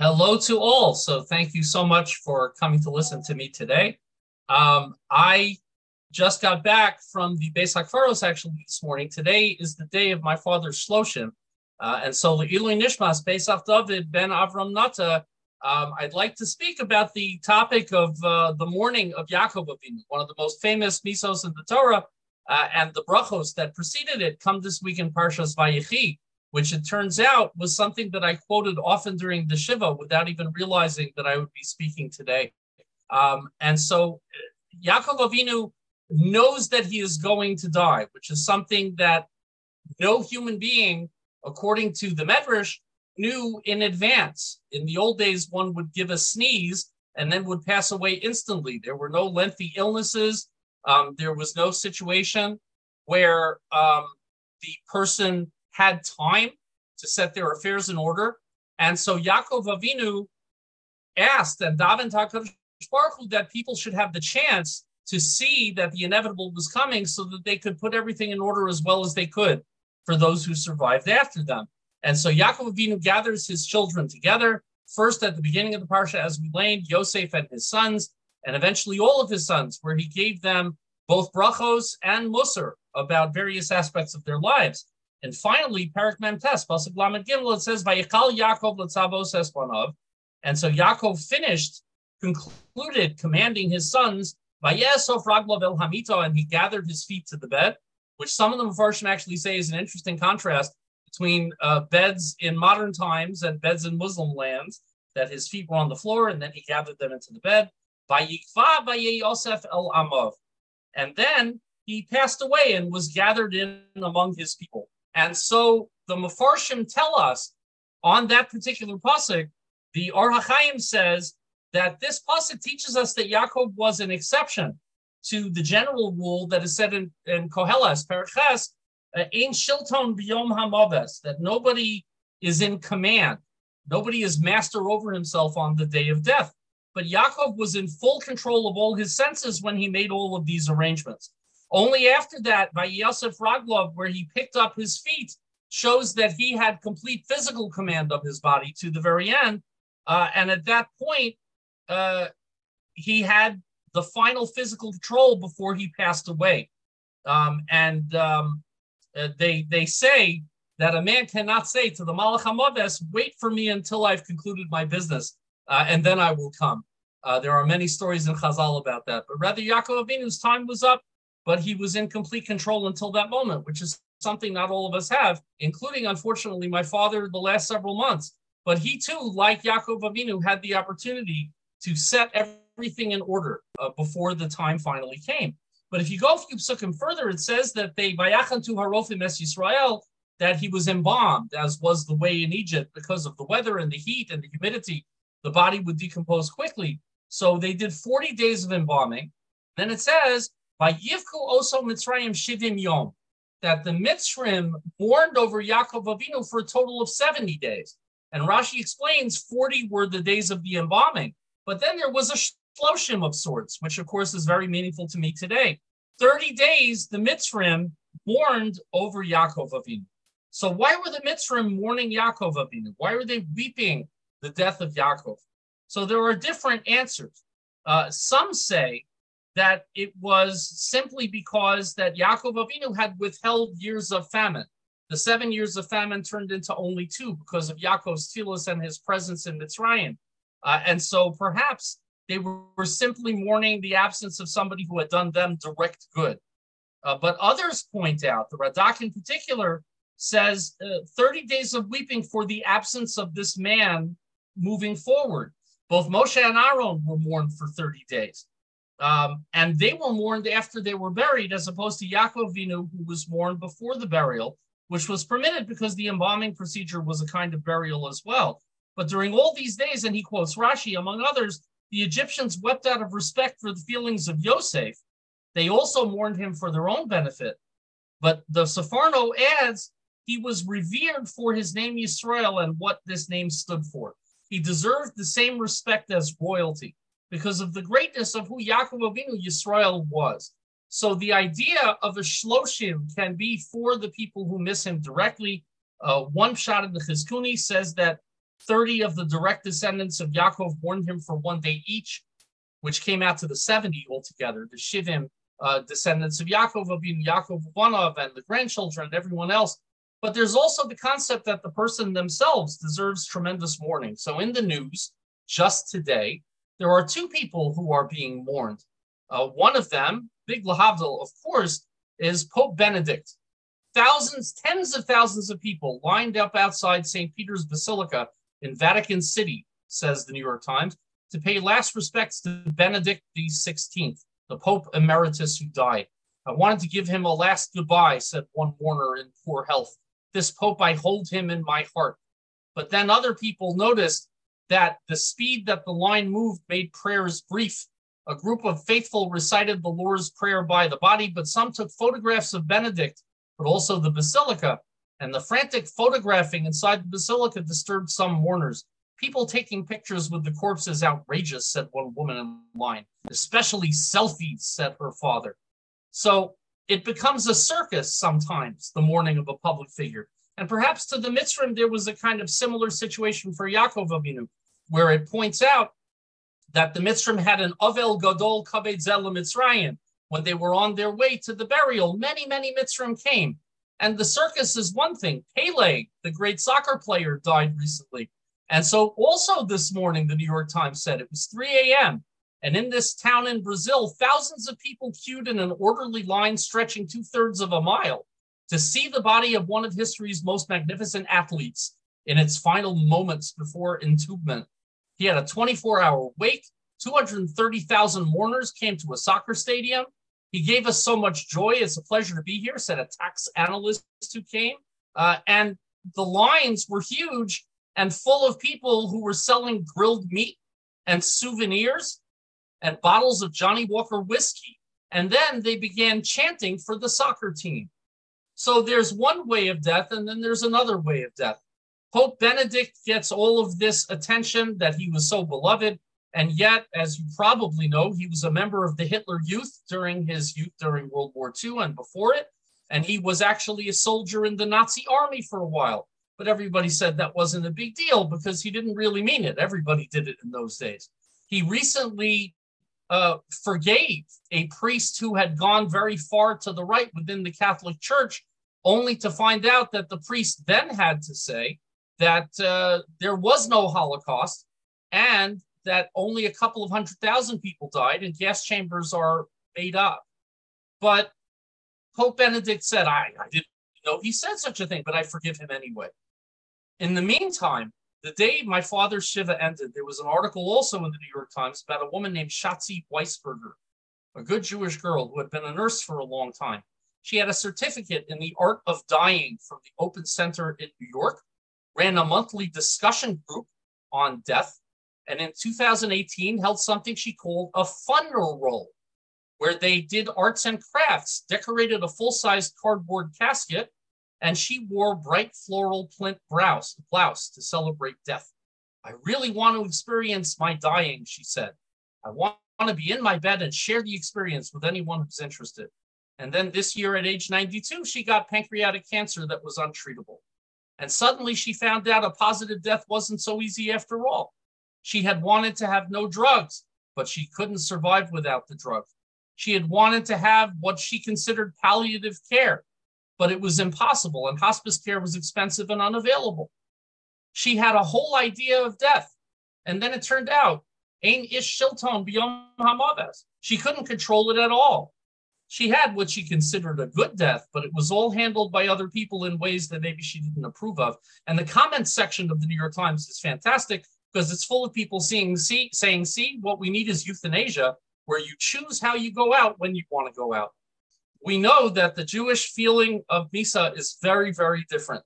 Hello to all. So thank you so much for coming to listen to me today. Um, I just got back from the Beis Hakvaros actually this mourning. Today is the day of my father's Shloshim. Uh, and so Ilui Nishmas, Pesach David Ben Avram Nata, um, I'd like to speak about the topic of uh, the morning of Yaakov Avinu, one of the most famous misos in the Torah, uh, and the brachos that preceded it come this week in Parshas Vayechi which it turns out was something that I quoted often during the Shiva without even realizing that I would be speaking today. Um, and so Yaakov Avinu knows that he is going to die, which is something that no human being, according to the Medrash, knew in advance. In the old days, one would give a sneeze and then would pass away instantly. There were no lengthy illnesses. Um, there was no situation where um, the person had time to set their affairs in order. And so Yaakov Avinu asked and Davin Baruch that people should have the chance to see that the inevitable was coming so that they could put everything in order as well as they could for those who survived after them. And so Yaakov Avinu gathers his children together, first at the beginning of the Parsha, as we learned, Yosef and his sons, and eventually all of his sons, where he gave them both brachos and musar about various aspects of their lives. And finally, Perek Mem Tes, Pasuk Lamed Gimel, it says, Vayikal Yaakov Letzavos Espanav. And so Yaakov finished, concluded commanding his sons, Vayesof Raglav El Hamito, and he gathered his feet to the bed, which some of the Mepharshim actually say is an interesting contrast between uh, beds in modern times and beds in Muslim lands, that his feet were on the floor and then he gathered them into the bed. Vayikva Vaye Yosef El Amav. And then he passed away and was gathered in among his people. And so the Mefarshim tell us on that particular pasuk, the Or HaChaim says that this pasuk teaches us that Yaakov was an exception to the general rule that is said in, in Koheles, Perek Ches, uh, Ein Shilton Biyom Hamaves, that nobody is in command. Nobody is master over himself on the day of death. But Yaakov was in full control of all his senses when he made all of these arrangements. Only after that, by Yosef Raglov, where he picked up his feet, shows that he had complete physical command of his body to the very end. Uh, and at that point, uh, he had the final physical control before he passed away. Um, and um, uh, they they say that a man cannot say to the Malach wait for me until I've concluded my business, uh, and then I will come. Uh, there are many stories in Chazal about that. But rather, Yaakov Avinu's time was up but he was in complete control until that moment, which is something not all of us have, including, unfortunately, my father the last several months. But he too, like Yaakov Avinu, had the opportunity to set everything in order uh, before the time finally came. But if you go a few psukim further, it says that they vayachantu harofim es Yisrael, that he was embalmed, as was the way in Egypt, because of the weather and the heat and the humidity. The body would decompose quickly. So they did 40 days of embalming. Then it says by Yivku also Mitzrayim Shivim Yom, that the Mitzrim mourned over Yaakov Avinu for a total of 70 days. And Rashi explains 40 were the days of the embalming. But then there was a shloshim of sorts, which of course is very meaningful to me today. 30 days the Mitzrim mourned over Yaakov Avinu. So why were the Mitzrim mourning Yaakov Avinu? Why were they weeping the death of Yaakov? So there are different answers. Uh, some say that it was simply because that Yaakov Avinu had withheld years of famine. The seven years of famine turned into only two because of Yaakov's tefillos and his presence in Mitzrayim. Uh, and so perhaps they were, were, simply mourning the absence of somebody who had done them direct good. Uh, but others point out, the Radak in particular says uh, 30 days of weeping for the absence of this man moving forward. Both Moshe and Aaron were mourned for 30 days. Um, and they were mourned after they were buried, as opposed to Yaakov Vinu, who was mourned before the burial, which was permitted because the embalming procedure was a kind of burial as well. But during all these days, and he quotes Rashi, among others, the Egyptians wept out of respect for the feelings of Yosef. They also mourned him for their own benefit. But the Sforno adds he was revered for his name Yisrael and what this name stood for. He deserved the same respect as royalty because of the greatness of who Yaakov Avinu Yisrael was. So the idea of a shloshim can be for the people who miss him directly. Uh, one shot in the Chizkuni says that 30 of the direct descendants of Yaakov mourned him for one day each, which came out to the 70 altogether. The Shivim uh, descendants of Yaakov, of Yaakov Vanov, and the grandchildren, and everyone else. But there's also the concept that the person themselves deserves tremendous mourning. So in the news, just today, there are two people who are being mourned. Uh, one of them, Big Lahavdil, of course, is Pope Benedict. Thousands, tens of thousands of people lined up outside St. Peter's Basilica in Vatican City, says the New York Times, to pay last respects to Benedict XVI, the Pope Emeritus who died. I wanted to give him a last goodbye, said one mourner in poor health. This Pope, I hold him in my heart. But then other people noticed that the speed that the line moved made prayers brief. A group of faithful recited the Lord's Prayer by the body, but some took photographs of Benedict, but also the basilica. And the frantic photographing inside the basilica disturbed some mourners. People taking pictures with the corpse is outrageous, said one woman in line. Especially selfies, said her father. So it becomes a circus sometimes, the mourning of a public figure. And perhaps to the Mitzrim, there was a kind of similar situation for Yaakov Avinu, where it points out that the Mitzrim had an Avel Gadol Kaved Zel Mitzrayim. When they were on their way to the burial, many, many Mitzrim came. And the circus is one thing. Pele, the great soccer player, died recently. And so, also this morning, the New York Times said it was 3 a.m. And in this town in Brazil, thousands of people queued in an orderly line stretching two thirds of a mile to see the body of one of history's most magnificent athletes in its final moments before entombment. He had a 24 hour wake. 230,000 mourners came to a soccer stadium. He gave us so much joy. It's a pleasure to be here, said a tax analyst who came. Uh, and the lines were huge and full of people who were selling grilled meat and souvenirs and bottles of Johnnie Walker whiskey. And then they began chanting for the soccer team. So there's one way of death, and then there's another way of death. Pope Benedict gets all of this attention that he was so beloved. And yet, as you probably know, he was a member of the Hitler Youth during his youth during World War II and before it. And he was actually a soldier in the Nazi army for a while but everybody said that wasn't a big deal because he didn't really mean it. Everybody did it in those days. He recently uh, forgave a priest who had gone very far to the right within the Catholic Church, only to find out that the priest then had to say that uh, there was no Holocaust and that only a couple of hundred thousand people died and gas chambers are made up. But Pope Benedict said, I, I didn't know he said such a thing, but I forgive him anyway. In the meantime, the day my father's Shiva ended, there was an article also in the New York Times about a woman named Shatzi Weisberger, a good Jewish girl who had been a nurse for a long time. She had a certificate in the art of dying from the Open Center in New York, ran a monthly discussion group on death, and in 2018 held something she called a funeral, where they did arts and crafts, decorated a full-sized cardboard casket, and she wore bright floral print blouse, blouse to celebrate death. I really want to experience my dying, she said. I want to be in my bed and share the experience with anyone who's interested. And then this year at age 92, she got pancreatic cancer that was untreatable. And suddenly she found out a positive death wasn't so easy after all. She had wanted to have no drugs, but she couldn't survive without the drug. She had wanted to have what she considered palliative care, but it was impossible, and hospice care was expensive and unavailable. She had a whole idea of death, and then it turned out, Ain ish shilton beyom hamaves. She couldn't control it at all. She had what she considered a good death, but it was all handled by other people in ways that maybe she didn't approve of. And the comments section of the New York Times is fantastic because it's full of people seeing, see, saying, see, what we need is euthanasia, where you choose how you go out when you want to go out we know that the Jewish feeling of Misa is very, very different.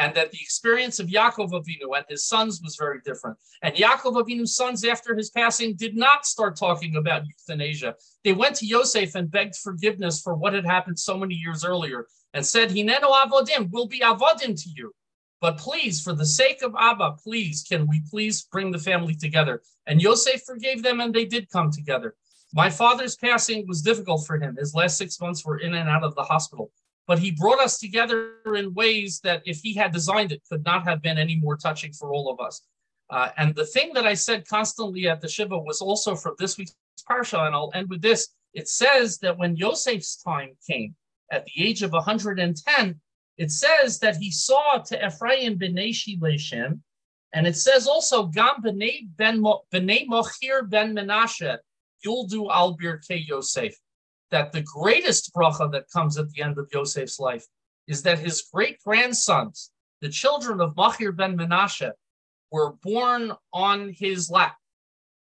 And that the experience of Yaakov Avinu and his sons was very different. And Yaakov Avinu's sons, after his passing, did not start talking about euthanasia. They went to Yosef and begged forgiveness for what had happened so many years earlier and said, Hineno avodim, we'll be avodim to you. But please, for the sake of Abba, please, can we please bring the family together? And Yosef forgave them and they did come together. My father's passing was difficult for him. His last six months were in and out of the hospital. But he brought us together in ways that, if he had designed it, could not have been any more touching for all of us. Uh, and the thing that I said constantly at the Shiva was also from this week's Parsha, and I'll end with this. It says that when Yosef's time came, at the age of 110, it says that he saw to Ephraim b'nei Shileshem, and it says also Gam b'nei ben b'nei Machir ben Menashe Yuldu al Birkei Yosef. That the greatest bracha that comes at the end of Yosef's life is that his great grandsons, the children of Machir ben Menashe, were born on his lap.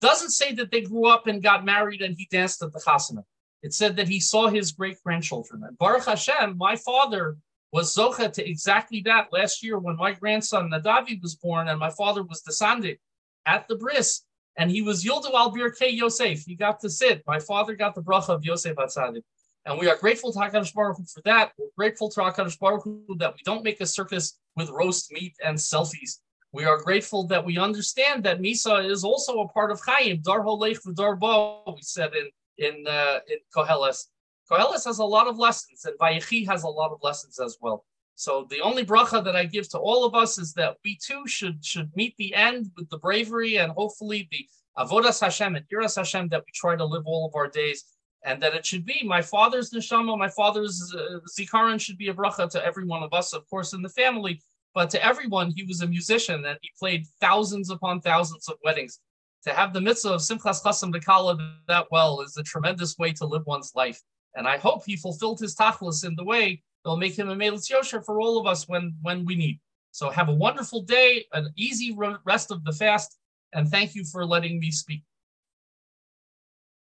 Doesn't say that they grew up and got married and he danced at the chasana. It said that he saw his great grandchildren. And Baruch Hashem, my father was Zocha to exactly that last year when my grandson Nadavi was born and my father was the Sandik at the bris. And he was Yildu al Birkei Yosef. He got to sit. My father got the bracha of Yosef HaTzadik. And we are grateful to HaKadosh Baruch Hu for that. We're grateful to HaKadosh Baruch Hu that we don't make a circus with roast meat and selfies. We are grateful that we understand that Misa is also a part of Chaim, Dar Holech Dar Bo, we said in in uh, in Koheles. Koheles has a lot of lessons, and Vayechi has a lot of lessons as well. So the only bracha that I give to all of us is that we too should should meet the end with the bravery and hopefully the avodas Hashem and iras Hashem that we try to live all of our days, and that it should be my father's neshama, my father's uh, zikaron should be a bracha to every one of us, of course, in the family, but to everyone, he was a musician and he played thousands upon thousands of weddings. To have the mitzvah of Simchas Chasam Dekala that well is a tremendous way to live one's life. And I hope he fulfilled his tachlis in the way that'll make him a Melitz Yosher for all of us when, when we need. So have a wonderful day, an easy rest of the fast, and thank you for letting me speak.